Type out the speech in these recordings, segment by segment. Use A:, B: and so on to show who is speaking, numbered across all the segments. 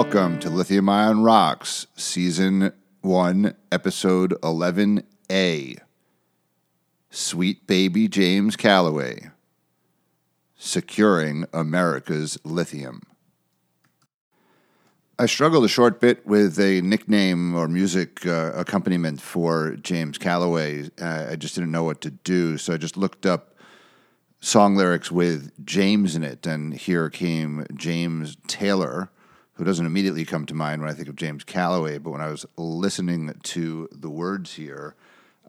A: Welcome to Lithium Ion Rocks, Season 1, Episode 11A. Sweet Baby James Calaway, Securing America's Lithium. I struggled a short bit with a nickname or music uh, accompaniment for James Calaway. Uh, I just didn't know what to do, so I just looked up song lyrics with James in it, and here came James Taylor, who doesn't immediately come to mind when I think of James Calaway, but when I was listening to the words here,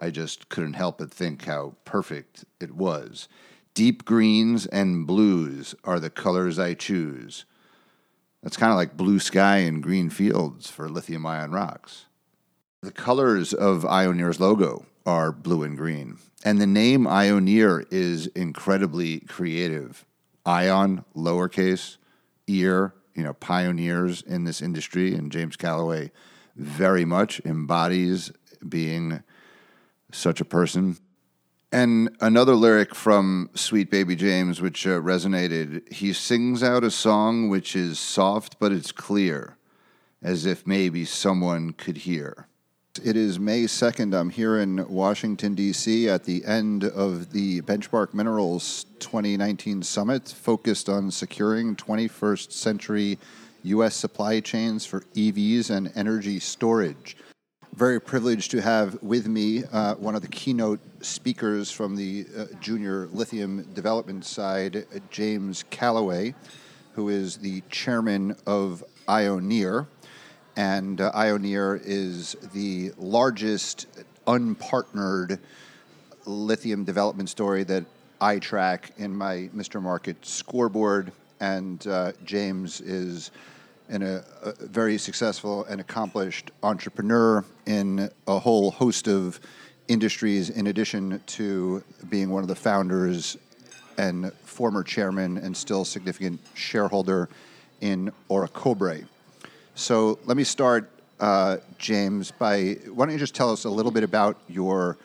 A: I just couldn't help but think how perfect it was. Deep greens and blues are the colors I choose. That's kind of like blue sky and green fields for lithium ion rocks. The colors of Ioneer's logo are blue and green. And the name Ioneer is incredibly creative. Ion, lowercase, ear, you know, pioneers in this industry. And James Calloway very much embodies being such a person. And another lyric from Sweet Baby James, which uh, resonated he sings out a song which is soft, but it's clear, as if maybe someone could hear. It is May 2nd. I'm here in Washington, D.C. at the end of the Benchmark Minerals 2019 Summit, focused on securing 21st century U.S. supply chains for EVs and energy storage. Very privileged to have with me uh, one of the keynote speakers from the uh, junior lithium development side, James Calaway, who is the chairman of Ioneer and uh, Ioneer is the largest unpartnered lithium development story that I track in my Mr. Market scoreboard. And uh, James is an, a, a very successful and accomplished entrepreneur in a whole host of industries, in addition to being one of the founders and former chairman and still significant shareholder in Orocobre. So let me start, uh, James, by why don't you just tell us a little bit about your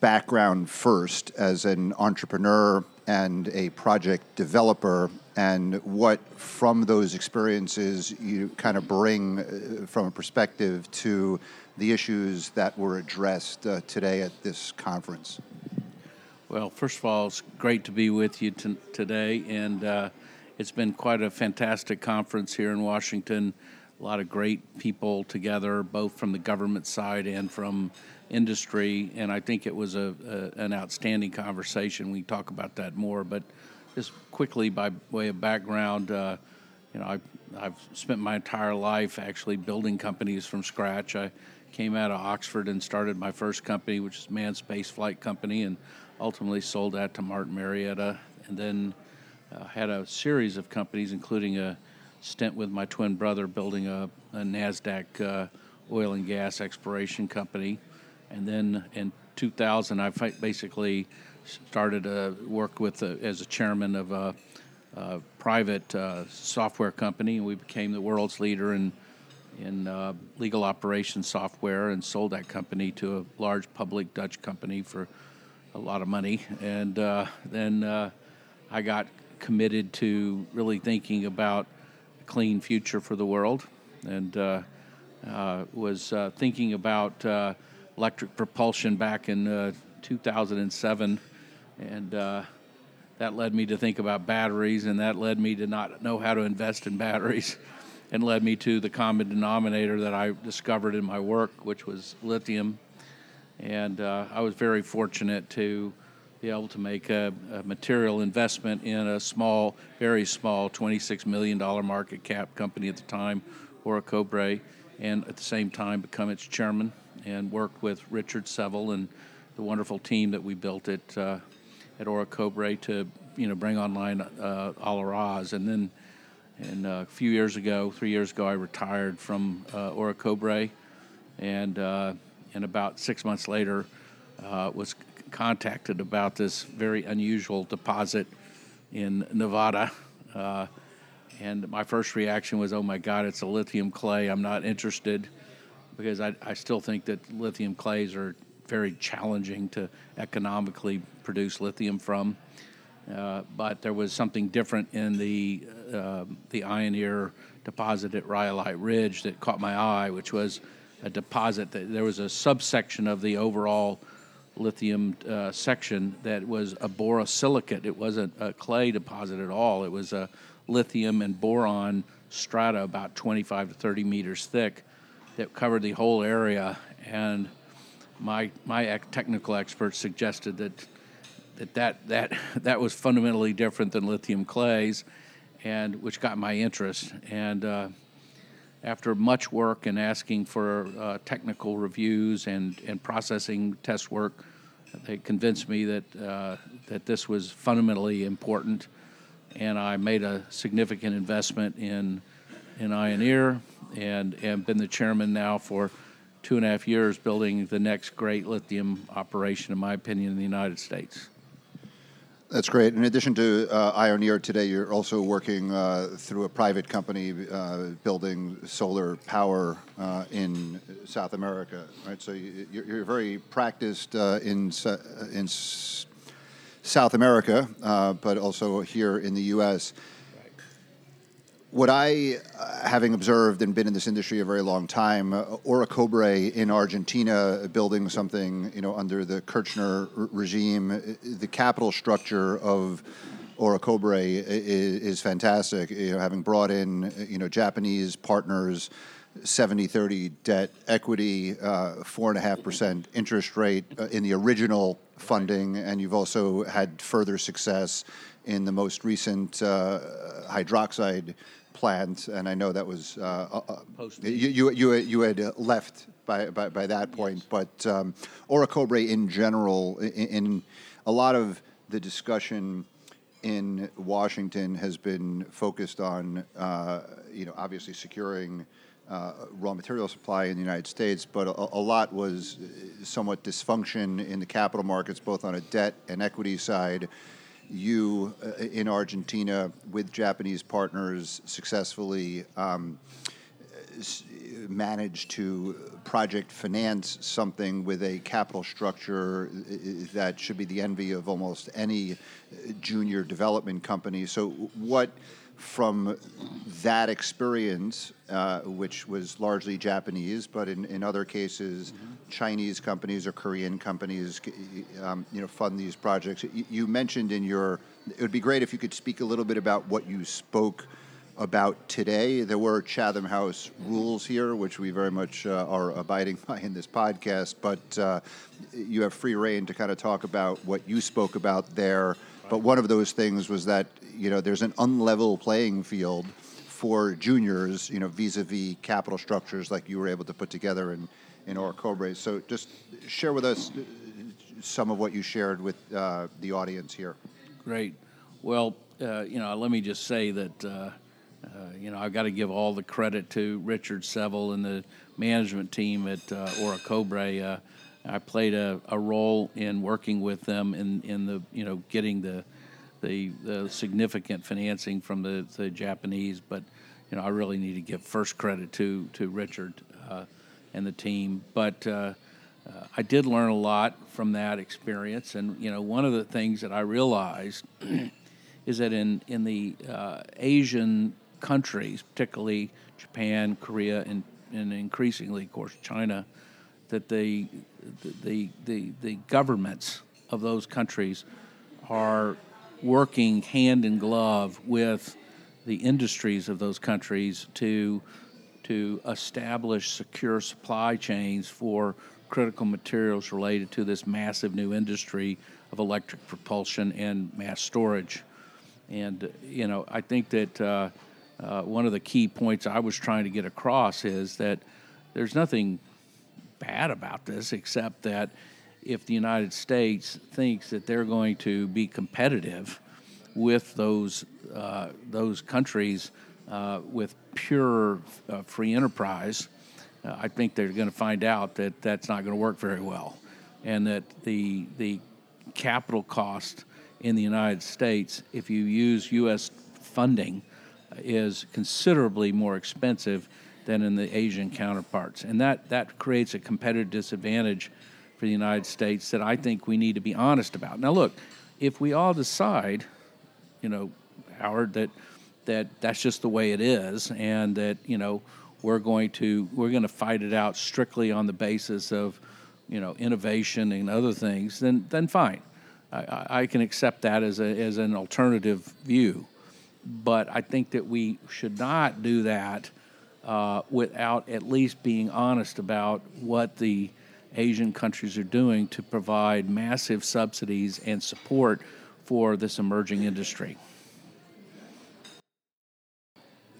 A: background first as an entrepreneur and a project developer, and what from those experiences you kind of bring uh, from a perspective to the issues that were addressed uh, today at this conference.
B: Well, first of all, it's great to be with you t- today, and uh, it's been quite a fantastic conference here in Washington a lot of great people together, both from the government side and from industry. And I think it was a, a an outstanding conversation. We talk about that more, but just quickly by way of background, uh, you know, I, I've spent my entire life actually building companies from scratch. I came out of Oxford and started my first company, which is Manned Space Flight Company, and ultimately sold that to Martin Marietta, and then uh, had a series of companies, including a stint with my twin brother building a, a NASDAQ uh, oil and gas exploration company. And then in 2000, I basically started to work with a, as a chairman of a, a private uh, software company. We became the world's leader in in uh, legal operations software and sold that company to a large public Dutch company for a lot of money. And uh, then uh, I got committed to really thinking about clean future for the world, and uh, uh, was uh, thinking about uh, electric propulsion back in uh, 2007, and that led me to think about batteries, and that led me to not know how to invest in batteries, and led me to the common denominator that I discovered in my work, which was lithium. And I was very fortunate to be able to make a, a, material investment in a small, very small, $26 million market cap company at the time, Orocobre, and at the same time become its chairman and work with Richard Seville and the wonderful team that we built at, uh, at Orocobre to you know, bring online uh, Olaroz. And then and, uh, a few years ago, three years ago, I retired from uh, Orocobre, and, uh, and about six months later, uh, was contacted about this very unusual deposit in Nevada. Uh, and my first reaction was, oh my God, it's a lithium clay. I'm not interested because I, I still think that lithium clays are very challenging to economically produce lithium from. uh, but there was something different in the uh, the Ioneer deposit at Rhyolite Ridge that caught my eye, which was a deposit that there was a subsection of the overall lithium uh, section that was a borosilicate. It wasn't a clay deposit at all. It was a lithium and boron strata about 25 to 30 meters thick that covered the whole area. And my my technical experts suggested that that that that, that was fundamentally different than lithium clays, and which got my interest. And uh, after much work and asking for uh, technical reviews and, and processing test work, they convinced me that uh, that this was fundamentally important, and I made a significant investment in in Ioneer and and been the chairman now for two and a half years, building the next great lithium operation, in my opinion, in the United States.
A: That's great. In addition to uh, Ioneer today, you're also working uh, through a private company uh, building solar power uh, in South America, right? So you, are very practiced uh, in in South America, uh, but also here in the U.S what I, uh, having observed and been in this industry a very long time, uh, Orocobre in Argentina building something, you know, under the Kirchner regime, uh, the capital structure of Orocobre is, is, fantastic. You know, having brought in, you know, Japanese partners, 70-30 debt equity, uh, 4.5% interest rate in the original funding, and you've also had further success in the most recent uh, hydroxide plant, and I know that was uh, uh, uh you, you, you, you had left by, by, by that point, yes. but um, Orocobre in general, in, in, a lot of the discussion in Washington has been focused on, uh, you know, obviously securing uh, raw material supply in the United States, but a, a, lot was somewhat dysfunction in the capital markets, both on a debt and equity side you uh, in Argentina with Japanese partners successfully um, managed to project finance something with a capital structure uh, that should be the envy of almost any junior development company. So, what from that experience, uh, which was largely Japanese, but in, in other cases, mm-hmm. Chinese companies or Korean companies, um, you know, fund these projects. You, mentioned in your, it would be great if you could speak a little bit about what you spoke about today. There were Chatham House rules here, which we very much uh, are abiding by in this podcast, but uh, you have free rein to kind of talk about what you spoke about there but one of those things was that you know there's an unlevel playing field for juniors, you know, vis-a-vis capital structures like you were able to put together in in Orocobre. So just share with us some of what you shared with uh, the audience here.
B: Great. Well, uh, you know, let me just say that. Uh, uh you know, I've got to give all the credit to Richard Seville and the management team at uh, Orocobre. Uh, I played a, a role in working with them in, in the you know getting the, the, the significant financing from the, the Japanese, but you know I really need to give first credit to to Richard uh, and the team. But uh, uh, I did learn a lot from that experience, and you know one of the things that I realized is that in in the uh, Asian countries, particularly Japan, Korea, and and increasingly, of course, China that the, the, the, the governments of those countries are working hand in glove with the industries of those countries to, to establish secure supply chains for critical materials related to this massive new industry of electric propulsion and mass storage. And, you know, I think that uh, uh, one of the key points I was trying to get across is that there's nothing bad about this, except that if the United States thinks that they're going to be competitive with those uh, those countries uh, with pure uh, free enterprise, uh, I think they're going to find out that that's not going to work very well, and that the the capital cost in the United States, if you use U.S. funding, is considerably more expensive than in the Asian counterparts. And that, that creates a competitive disadvantage for the United States that I think we need to be honest about. Now, look, if we all decide, you know, Howard, that that that's just the way it is, and that you know we're going to we're going to fight it out strictly on the basis of you know innovation and other things, then then fine, I, I can accept that as a as an alternative view, but I think that we should not do that uh, without at least being honest about what the Asian countries are doing to provide massive subsidies and support for this emerging industry.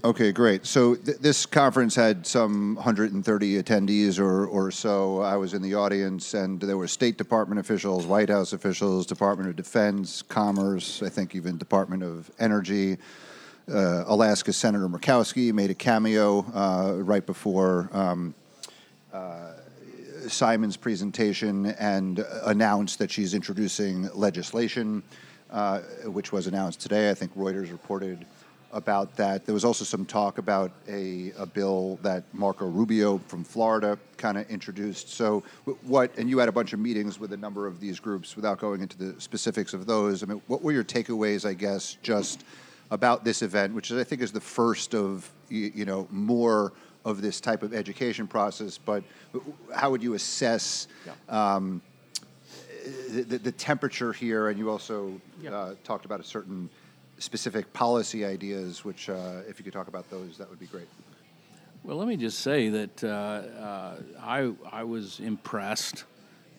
A: Okay, great. So th- this conference had some 130 attendees or, or so. I was in the audience, and there were State Department officials, White House officials, Department of Defense, Commerce, I think even Department of Energy. Uh, Alaska Senator Murkowski made a cameo uh, right before um, uh, Simon's presentation and announced that she's introducing legislation, uh, which was announced today. I think Reuters reported about that. There was also some talk about a, a bill that Marco Rubio from Florida kind of introduced. So, what, and you had a bunch of meetings with a number of these groups without going into the specifics of those. I mean, what were your takeaways, I guess, just about this event, which I think is the first of, you, you know, more of this type of education process, but how would you assess? Yeah. Um, the, the, temperature here, and you also uh, talked about a certain specific policy ideas, which, uh, if you could talk about those, that would be great.
B: Well, let me just say that uh, uh, I, I was impressed,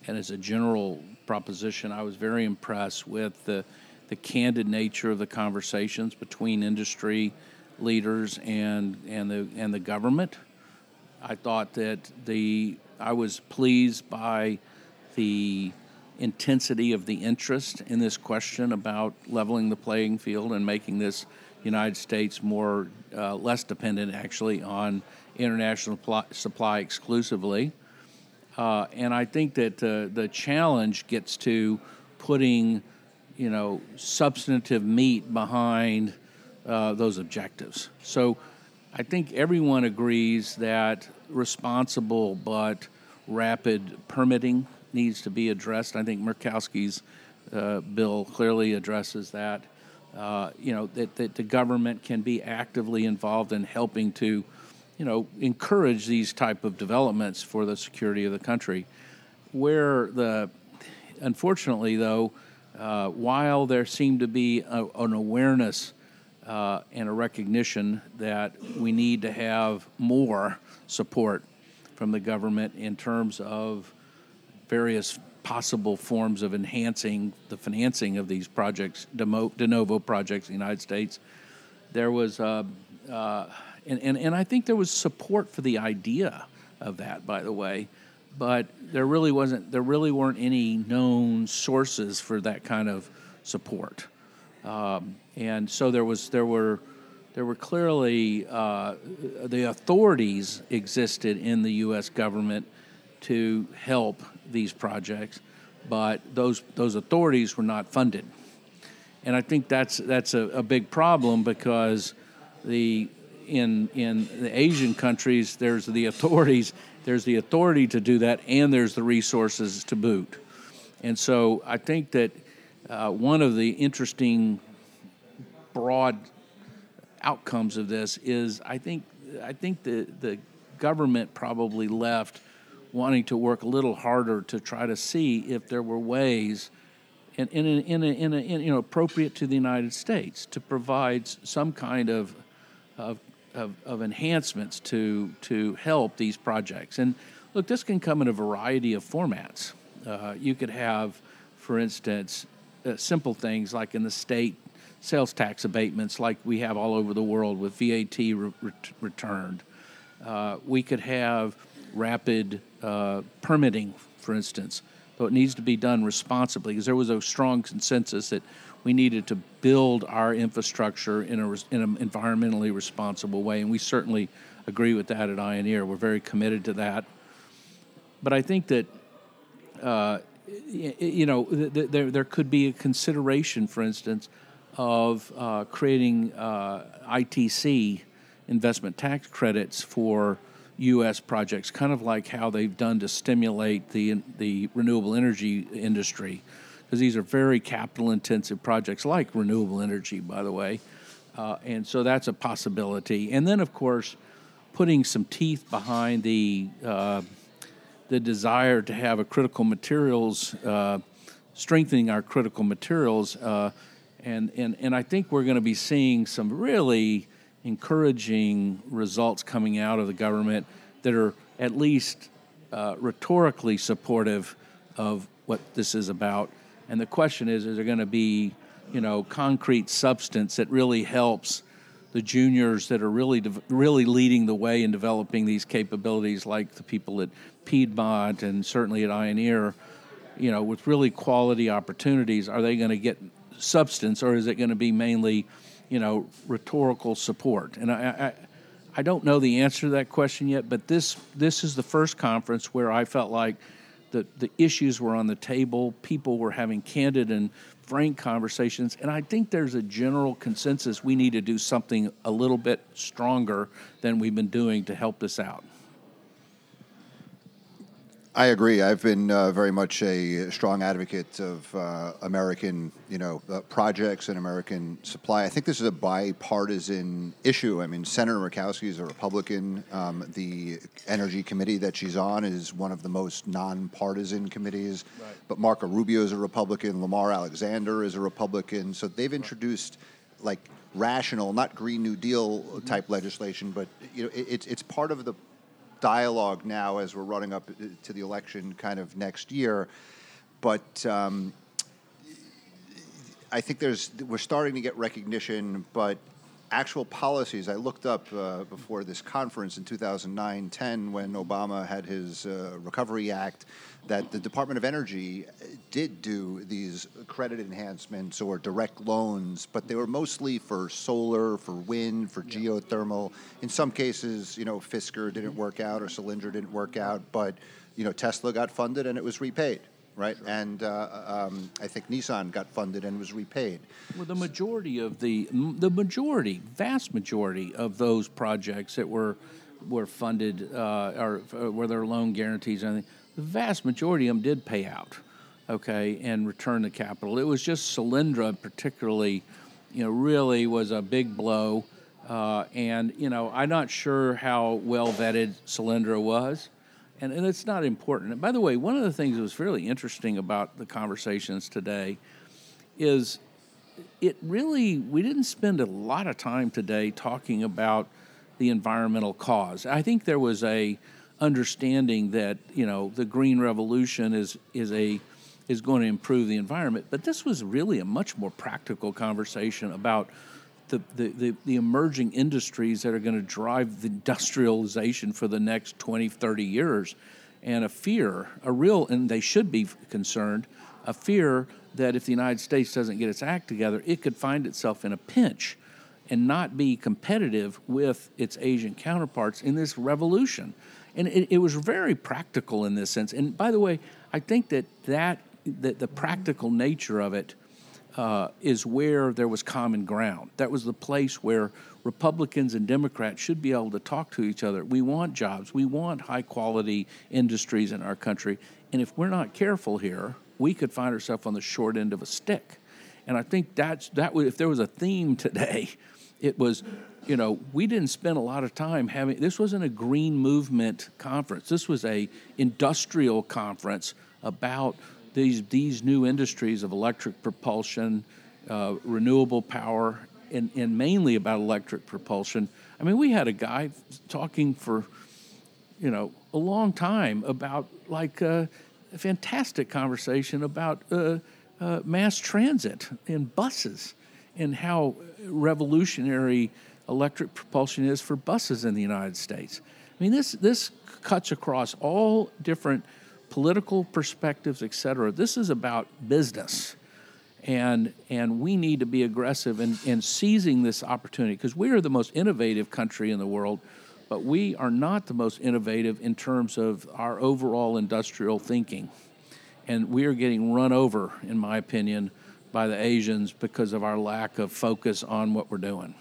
B: and as a general proposition, I was very impressed with the, the candid nature of the conversations between industry leaders and, and, the, and the government. I thought that the I was pleased by the intensity of the interest in this question about leveling the playing field and making this United States more uh, less dependent actually on international pl- supply exclusively. Uh, and I think that uh, the challenge gets to putting, you know, substantive meat behind uh, those objectives. So I think everyone agrees that responsible but rapid permitting needs to be addressed. I think Murkowski's uh, bill clearly addresses that. Uh, you know that, that the government can be actively involved in helping to, you know, encourage these type of developments for the security of the country. Where the, unfortunately though, uh, while there seemed to be a, an awareness uh, and a recognition that we need to have more support from the government in terms of various possible forms of enhancing the financing of these projects, de novo projects in the United States. There was, uh, uh, and, and, and I think there was support for the idea of that, by the way, but there really wasn't, there really weren't any known sources for that kind of support. Um, and so there was, there were, there were clearly uh, the authorities existed in the U.S. government to help these projects, but those those authorities were not funded, and I think that's that's a, a big problem because the in in the Asian countries there's the authorities there's the authority to do that and there's the resources to boot, and so I think that uh, one of the interesting broad outcomes of this is I think I think the the government probably left wanting to work a little harder to try to see if there were ways in, in, a, in, a, in, a, in you know appropriate to the United States to provide some kind of of, of, of enhancements to to help these projects and look this can come in a variety of formats uh, you could have for instance uh, simple things like in the state sales tax abatements like we have all over the world with VAT re- returned. Uh, we could have rapid uh, permitting, for instance, but it needs to be done responsibly because there was a strong consensus that we needed to build our infrastructure in, a, in an environmentally responsible way, and we certainly agree with that at Ioneer. We're very committed to that. But I think that uh, you know, there, there could be a consideration, for instance, of uh, creating uh, ITC investment tax credits for U.S. projects, kind of like how they've done to stimulate the the renewable energy industry. Because these are very capital intensive projects, like renewable energy, by the way. Uh, and so that's a possibility. And then, of course, putting some teeth behind the uh, the desire to have a critical materials, uh, strengthening our critical materials, uh, and and and I think we're going to be seeing some really encouraging results coming out of the government that are at least uh, rhetorically supportive of what this is about. And the question is, is there going to be, you know, concrete substance that really helps the juniors that are really really leading the way in developing these capabilities, like the people at Piedmont and certainly at Ioneer, you know, with really quality opportunities, are they going to get substance or is it going to be mainly, you know, rhetorical support? And I, I, I don't know the answer to that question yet, but this this is the first conference where I felt like the, the issues were on the table. People were having candid and frank conversations. And I think there's a general consensus we need to do something a little bit stronger than we've been doing to help this out.
A: I agree. I've been uh, very much a strong advocate of uh, American, you know, uh, projects and American supply. I think this is a bipartisan issue. I mean, Senator Murkowski is a Republican. Um, the Energy Committee that she's on is one of the most nonpartisan committees. Right. But Marco Rubio is a Republican. Lamar Alexander is a Republican. So they've introduced like rational, not Green New Deal type mm-hmm. legislation, but you know, it, it's it's part of the dialogue now as we're running up to the election kind of next year. But um, I think there's we're starting to get recognition, but actual policies. I looked up uh, before this conference in 2009 10 when Obama had his uh, Recovery Act that the Department of Energy did do these credit enhancements or direct loans, but they were mostly for solar, for wind, for yeah. geothermal. In some cases, you know, Fisker didn't work out or Solyndra didn't work out, but you know, Tesla got funded and it was repaid right? Sure. And uh, um, I think Nissan got funded and was repaid.
B: Well, the majority of the the majority, vast majority of those projects that were were funded uh, or uh, were there loan guarantees, and anything, the vast majority of them did pay out, okay, and return the capital. It was just Solyndra, particularly, you know, really was a big blow. Uh, and you know, I'm not sure how well vetted Solyndra was and, and it's not important. And by the way, one of the things that was really interesting about the conversations today is it really, we didn't spend a lot of time today talking about the environmental cause. I think there was a understanding that, you know, the green revolution is, is a, is going to improve the environment. But this was really a much more practical conversation about the, the, the, the, emerging industries that are going to drive the industrialization for the next 20, 30 years. And a fear, a real, and they should be concerned, a fear that if the United States doesn't get its act together, it could find itself in a pinch and not be competitive with its Asian counterparts in this revolution. And it, it was very practical in this sense. And by the way, I think that, that, that the practical nature of it uh, is where there was common ground. That was the place where Republicans and Democrats should be able to talk to each other. We want jobs, we want high quality industries in our country. And if we're not careful here, we could find ourselves on the short end of a stick. And I think that's that. Was, if there was a theme today, it was, you know, we didn't spend a lot of time having. This wasn't a green movement conference. This was a industrial conference about these these new industries of electric propulsion, uh, renewable power, and, and mainly about electric propulsion. I mean, we had a guy talking for, you know, a long time about like uh, a fantastic conversation about uh, uh, mass transit and buses and how revolutionary electric propulsion is for buses in the United States. I mean, this this cuts across all different political perspectives, et cetera. This is about business. And, and we need to be aggressive in, in seizing this opportunity because we are the most innovative country in the world, but we are not the most innovative in terms of our overall industrial thinking. And we are getting run over, in my opinion, by the Asians because of our lack of focus on what we're doing.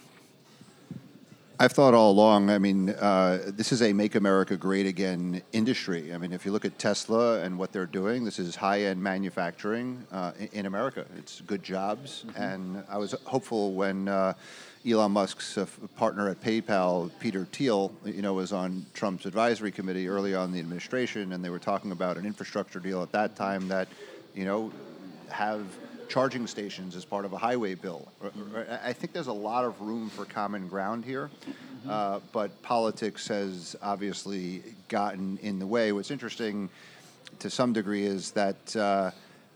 A: I've thought all along. I mean, uh, this is a "Make America Great Again" industry. I mean, if you look at Tesla and what they're doing, this is high-end manufacturing uh, in, in, America. It's good jobs, mm-hmm. and I was hopeful when uh, Elon Musk's uh, partner at PayPal, Peter Thiel, you know, was on Trump's advisory committee early on in the administration, and they were talking about an infrastructure deal at that time that, you know, have charging stations as part of a highway bill. I think there's a lot of room for common ground here, mm-hmm. uh, but politics has obviously gotten in the way. What's interesting to some degree is that. Uh,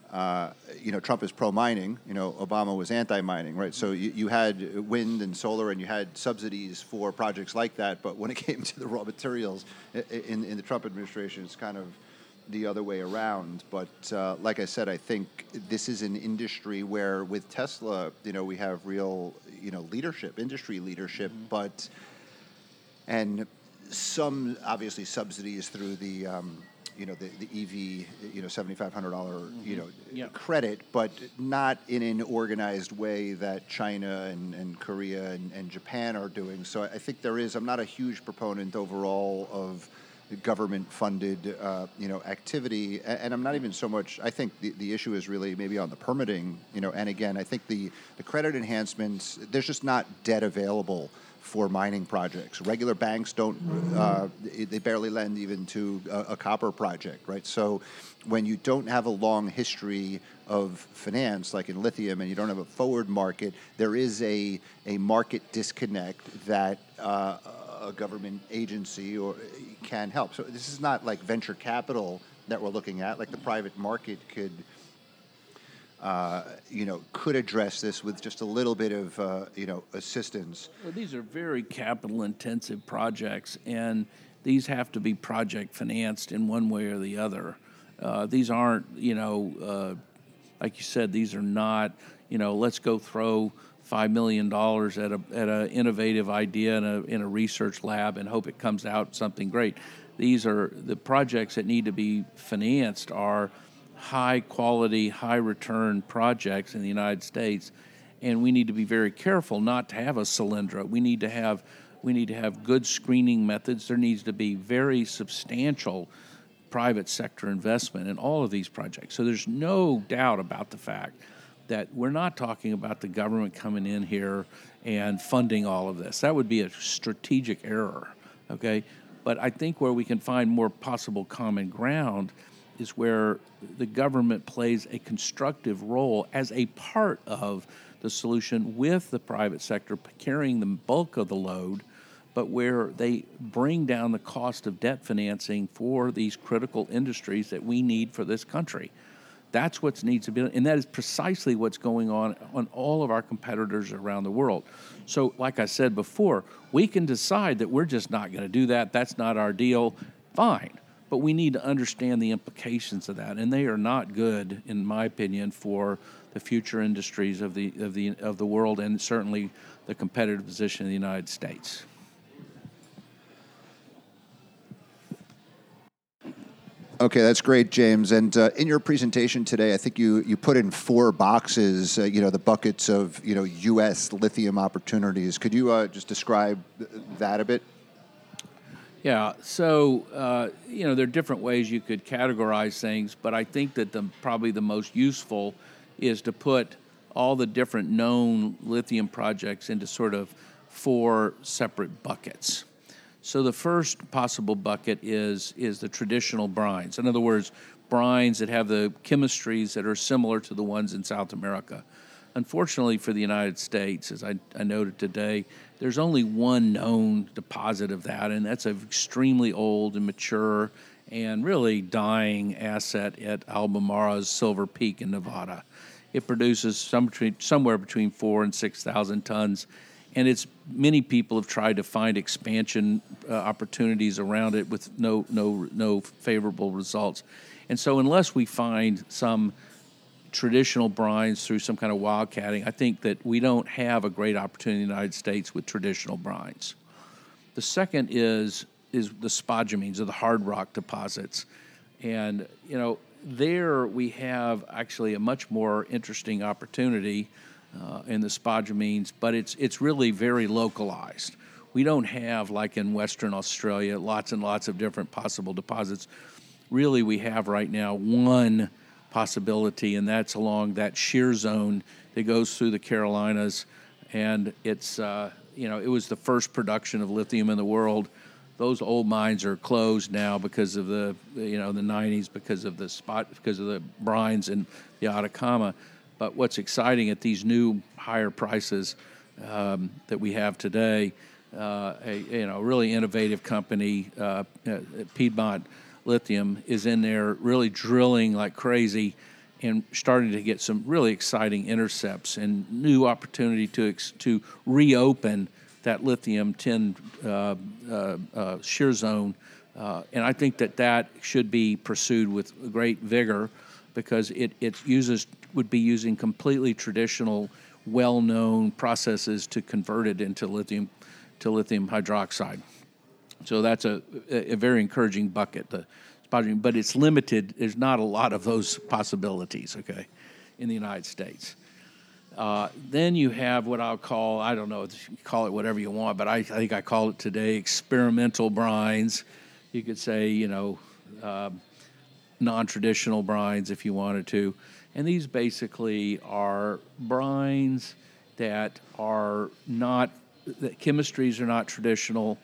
A: uh, you know, Trump is pro mining. You know, Obama was anti mining, right? So you, you had wind and solar, and you had subsidies for projects like that. But when it came to the raw materials in, in the Trump administration, it's kind of the other way around. But uh, like I said, I think this is an industry where with Tesla, you know, we have real, you know, leadership, industry leadership, mm-hmm. but and some obviously subsidies through the. Um, you know the, the EV, you know seventy five hundred dollar mm-hmm. you know credit, but not in an organized way that China and, and Korea and, and Japan are doing. So I think there is. I'm not a huge proponent overall of government-funded, uh, you know, activity. And I'm not even so much. I think the, the issue is really maybe on the permitting, you know. And again, I think the the credit enhancements. There's just not debt available for mining projects. Regular banks don't. Uh, they barely lend even to a, a copper project, right? So when you don't have a long history of finance, like in lithium, and you don't have a forward market, there is a, a market disconnect that uh, a government agency or can help. So this is not like venture capital that we're looking at. Like the private market could, uh, you know, could address this with just a little bit of, uh, you know, assistance.
B: Well, these are very capital intensive projects, and these have to be project financed in one way or the other. Uh, these aren't, you know, uh, like you said, these are not, you know, let's go throw five million dollars at a at an innovative idea in a in a research lab and hope it comes out something great. These are the projects that need to be financed are high quality, high return projects in the United States, and we need to be very careful not to have a Solyndra. We need to have we need to have good screening methods. There needs to be very substantial private sector investment in all of these projects. So there's no doubt about the fact that we're not talking about the government coming in here and funding all of this. That would be a strategic error, okay? But I think where we can find more possible common ground is where the government plays a constructive role as a part of the solution with the private sector carrying the bulk of the load, but where they bring down the cost of debt financing for these critical industries that we need for this country. That's what needs to be, and that is precisely what's going on on all of our competitors around the world. So, like I said before, we can decide that we're just not going to do that. That's not our deal. Fine, but we need to understand the implications of that, and they are not good, in my opinion, for the future industries of the of the of the world, and certainly the competitive position of the United States.
A: Okay, that's great, James. And uh, in your presentation today, I think you, you put in four boxes, uh, you know, the buckets of, you know, U.S. lithium opportunities. Could you uh, just describe that a bit?
B: Yeah, so, uh, you know, there are different ways you could categorize things, but I think that the, probably the most useful is to put all the different known lithium projects into sort of four separate buckets. So the first possible bucket is is the traditional brines. In other words, brines that have the chemistries that are similar to the ones in South America. Unfortunately for the United States, as I, I noted today, there's only one known deposit of that, and that's an extremely old and mature and really dying asset at Albemarle's Silver Peak in Nevada. It produces some somewhere between four and six thousand tons and it's many people have tried to find expansion uh, opportunities around it with no no no favorable results. And so unless we find some traditional brines through some kind of wildcatting, I think that we don't have a great opportunity in the United States with traditional brines. The second is is the spodumene, or the hard rock deposits, and you know there we have actually a much more interesting opportunity uh, in the spodumene, but it's it's really very localized. we don't have, like in Western Australia, lots and lots of different possible deposits. Really, we have right now one possibility, and that's along that shear zone that goes through the Carolinas. And it's, uh, you know, it was the first production of lithium in the world. Those old mines are closed now because of the, you know, the 90s, because of the spot, because of the brines in the Atacama. But what's exciting at these new higher prices um, that we have today, uh, a you know really innovative company, uh, uh, Piedmont Lithium, is in there really drilling like crazy and starting to get some really exciting intercepts and new opportunity to to reopen that lithium tin uh, uh, uh, shear zone. and I think that that should be pursued with great vigor because it, it uses would be using completely traditional, well-known processes to convert it into lithium to lithium hydroxide. So that's a, a very encouraging bucket. The, but it's limited. There's not a lot of those possibilities, okay, in the United States. Uh, then you have what I'll call, I don't know, call it whatever you want, but I, I, think I call it today experimental brines. You could say, you know, uh, non traditional brines if you wanted to. And these basically are brines that are not, the chemistries are not traditional.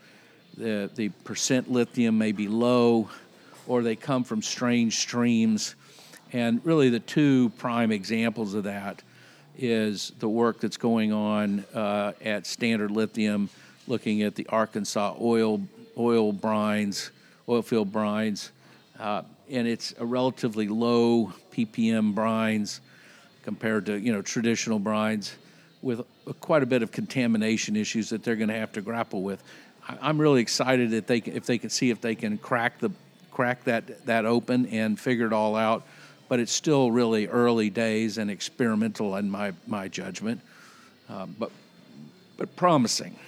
B: The, the percent lithium may be low, or they come from strange streams. And really, the two prime examples of that is the work that's going on uh, at Standard Lithium, looking at the Arkansas oil oil brines, oil field brines, uh, and it's a relatively low ppm brines compared to you know traditional brines with quite a bit of contamination issues that they're going to have to grapple with. I'm really excited that they if they can see if they can crack the crack that that open and figure it all out. But it's still really early days and experimental in my my judgment, uh, but but promising.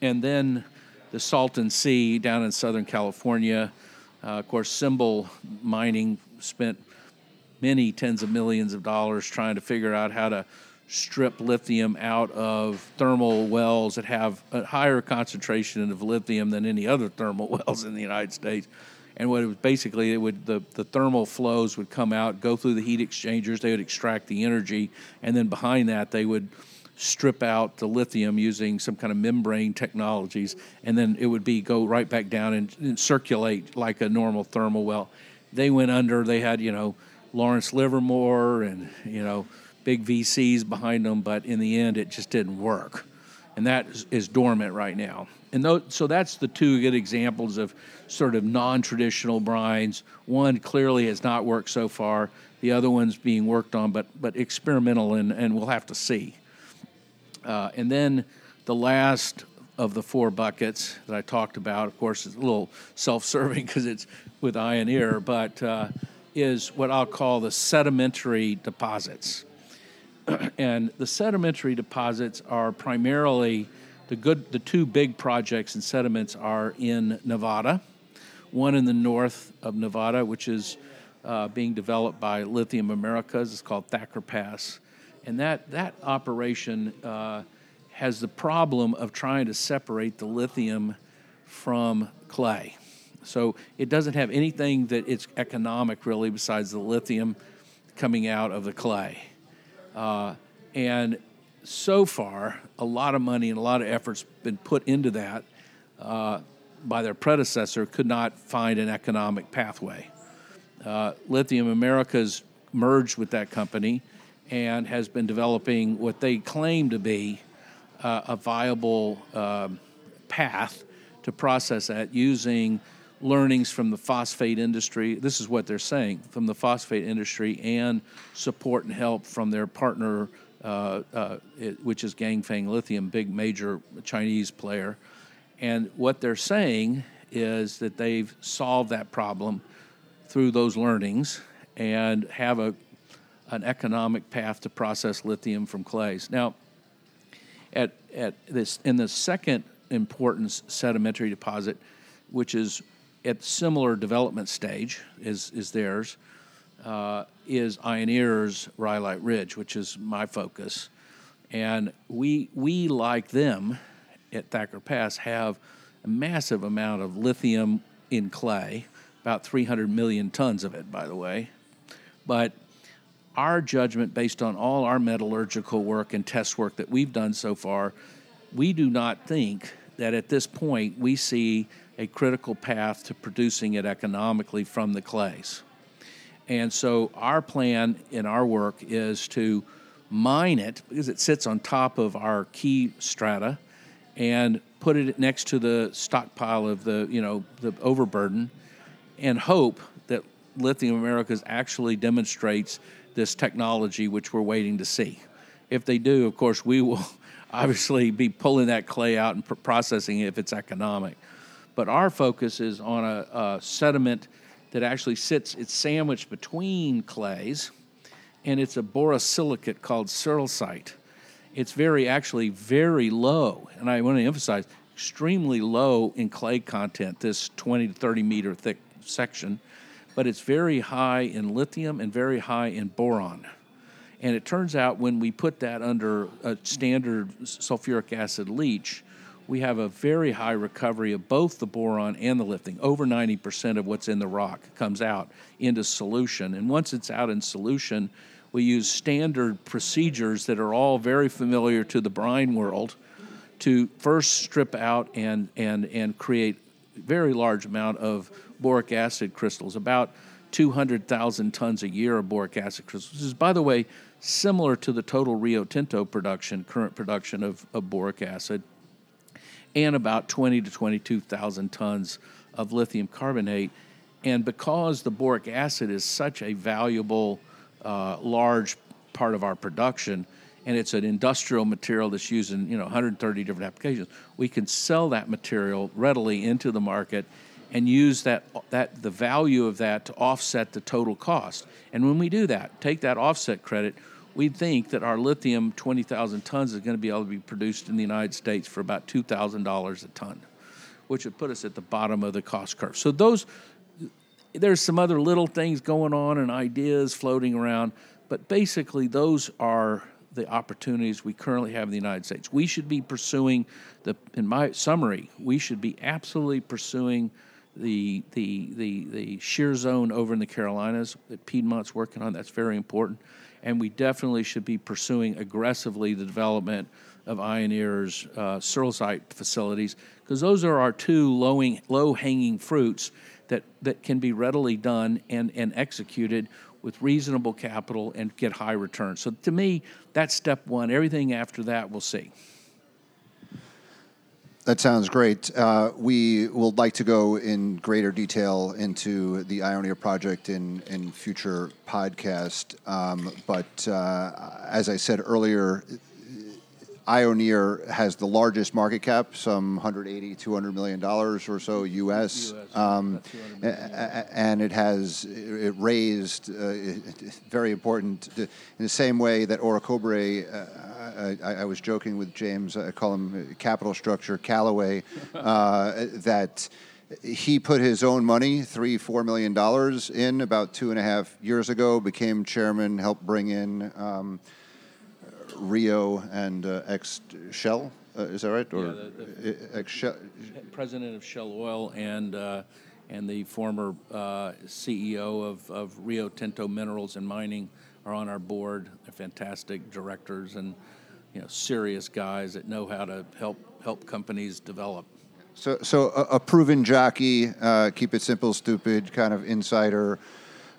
B: And then the Salton Sea down in Southern California. Uh, of course, Simbol Mining spent many tens of millions of dollars trying to figure out how to strip lithium out of thermal wells that have a higher concentration of lithium than any other thermal wells in the United States. And what it was basically, it would the, the thermal flows would come out, go through the heat exchangers, they would extract the energy, and then behind that they would strip out the lithium using some kind of membrane technologies, and then it would be go right back down and, and circulate like a normal thermal well. They went under. They had you know Lawrence Livermore and you know big VCs behind them, but in the end, it just didn't work, and that is, is dormant right now. And those, so that's the two good examples of sort of non-traditional brines. One clearly has not worked so far. The other one's being worked on, but but experimental, and, and we'll have to see. Uh, and then the last of the four buckets that I talked about, of course, is a little self-serving because it's with Ioneer, but uh, is what I'll call the sedimentary deposits. and the sedimentary deposits are primarily the good the two big projects in sediments are in Nevada. One in the north of Nevada, which is uh, being developed by Lithium Americas. It's called Thacker Pass, and that that operation uh, has the problem of trying to separate the lithium from clay. So it doesn't have anything that it's economic really besides the lithium coming out of the clay. Uh, and so far, a lot of money and a lot of effort's been put into that uh, by their predecessor, could not find an economic pathway. Uh, Lithium Americas merged with that company and has been developing what they claim to be uh, a viable um, path to process that using learnings from the phosphate industry. This is what they're saying from the phosphate industry and support and help from their partner, uh, uh, it, which is Ganfeng Lithium, big major Chinese player. And what they're saying is that they've solved that problem through those learnings and have a an economic path to process lithium from clays. Now, at, at this in the second important sedimentary deposit, which is at similar development stage is, is theirs, uh, is Ioneer's Rhyolite Ridge, which is my focus. And we, we like them, at Thacker Pass have a massive amount of lithium in clay, about 300 million tons of it, by the way. But our judgment, based on all our metallurgical work and test work that we've done so far, we do not think that at this point we see a critical path to producing it economically from the clays. And so our plan in our work is to mine it because it sits on top of our key strata and put it next to the stockpile of the, you know, the overburden and hope that Lithium Americas actually demonstrates this technology which we're waiting to see. If they do, of course, we will obviously be pulling that clay out and pr- processing it if it's economic. But our focus is on a, a sediment that actually sits, it's sandwiched between clays, and it's a borosilicate called searlesite. It's very, actually, very low, and I want to emphasize, extremely low in clay content, this 20 to 30 meter thick section, but it's very high in lithium and very high in boron. And it turns out when we put that under a standard sulfuric acid leach, we have a very high recovery of both the boron and the lithium. Over 90% of what's in the rock comes out into solution. And once it's out in solution, we use standard procedures that are all very familiar to the brine world to first strip out and, and, and create very large amount of boric acid crystals, about 200,000 tons a year of boric acid crystals. This is, by the way, similar to the total Rio Tinto production, current production of, of boric acid, and about 20 to 22,000 tons of lithium carbonate. And because the boric acid is such a valuable, uh, large part of our production, and it's an industrial material that's used in you know 130 different applications, we can sell that material readily into the market and use that, that the value of that to offset the total cost. And when we do that, take that offset credit, we think that our lithium 20,000 tons is going to be able to be produced in the United States for about $2,000 a ton, which would put us at the bottom of the cost curve. So those there's some other little things going on and ideas floating around, but basically those are the opportunities we currently have in the United States. We should be pursuing the in my summary, we should be absolutely pursuing the the the the shear zone over in the Carolinas that Piedmont's working on. That's very important, and we definitely should be pursuing aggressively the development of Ioneer's uh, searlesite facilities because those are our two low low hanging fruits that that can be readily done and and executed with reasonable capital and get high returns. So to me, that's step one. Everything after that, we'll see.
A: That sounds great. Uh, we would like to go in greater detail into the Ioneer project in, in future podcast. Um, but uh, as I said earlier, Ioneer has the largest market cap, some 180, 200 million dollars or so U.S. US um, and it has it raised uh, very important in the same way that Orocobre. Uh, I, I, was joking with James. I call him capital structure Calaway. Uh, that he put his own money, three, four million dollars, in about two and a half years ago. Became chairman, helped bring in. Um, Rio and uh, ex Shell. Uh, is that right?
B: Or yeah, the, the ex Shell. President of Shell Oil and uh, and the former uh, CEO of, of Rio Tinto Minerals and Mining are on our board. They're fantastic directors and you know serious guys that know how to help help companies develop.
A: So, so a, a proven jockey, uh, keep it simple, stupid kind of insider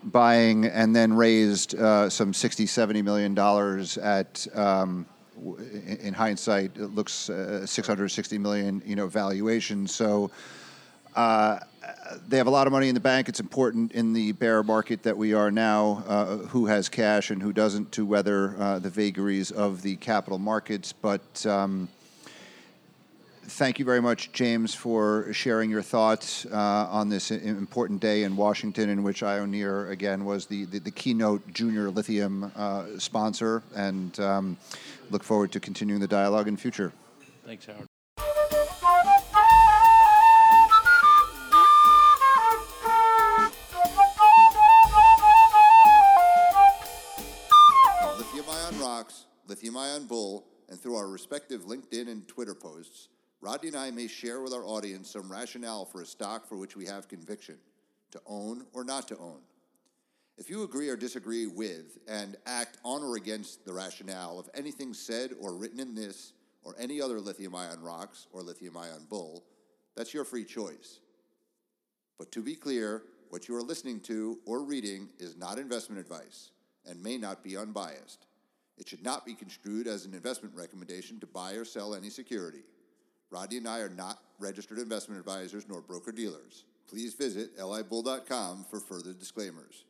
A: buying and then raised uh, some 60, 70 million dollars at, um, in hindsight, it looks uh, 660 million, you know, valuation. So uh, they have a lot of money in the bank. It's important in the bear market that we are now, uh, who has cash and who doesn't, to weather uh, the vagaries of the capital markets. But um, thank you very much, James, for sharing your thoughts uh, on this important day in Washington, in which Ioneer, again, was the, the, the keynote junior lithium uh, sponsor, and um, look forward to continuing the dialogue in future.
B: Thanks, Howard.
A: Lithium Ion Rocks, Lithium Ion Bull, and through our respective LinkedIn and Twitter posts, Rodney and I may share with our audience some rationale for a stock for which we have conviction to own or not to own. If you agree or disagree with and act on or against the rationale of anything said or written in this or any other lithium ion rocks or lithium ion bull, that's your free choice. But to be clear, what you are listening to or reading is not investment advice and may not be unbiased. It should not be construed as an investment recommendation to buy or sell any security. Rodney and I are not registered investment advisors nor broker dealers. Please visit libull.com for further disclaimers.